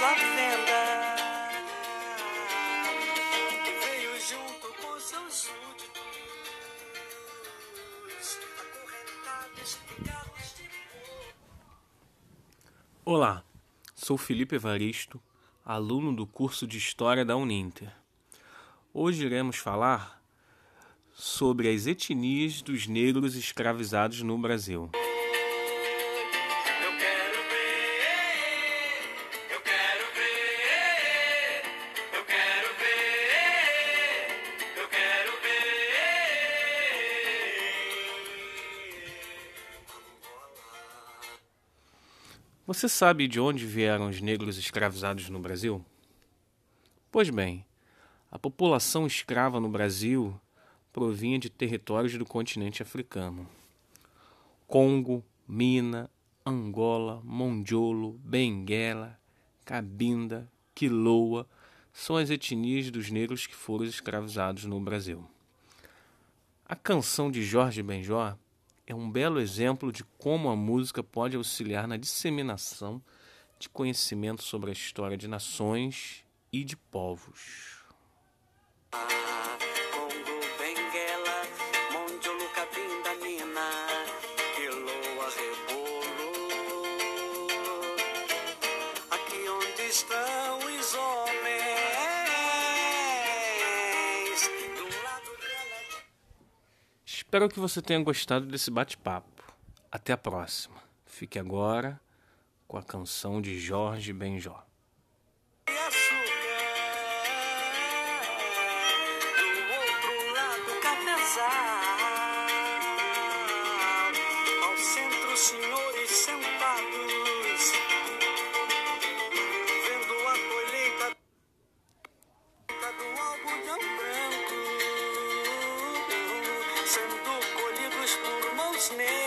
venda. Veio junto com seus Olá, sou Felipe Evaristo, aluno do curso de História da Uninter. Hoje iremos falar sobre as etnias dos negros escravizados no Brasil. Você sabe de onde vieram os negros escravizados no Brasil? Pois bem, a população escrava no Brasil provinha de territórios do continente africano. Congo, Mina, Angola, Mondiolo, Benguela, Cabinda, Quiloa são as etnias dos negros que foram escravizados no Brasil. A canção de Jorge Benjó é um belo exemplo de como a música pode auxiliar na disseminação de conhecimento sobre a história de nações e de povos. Espero que você tenha gostado desse bate-papo. Até a próxima. Fique agora com a canção de Jorge Benjó. me.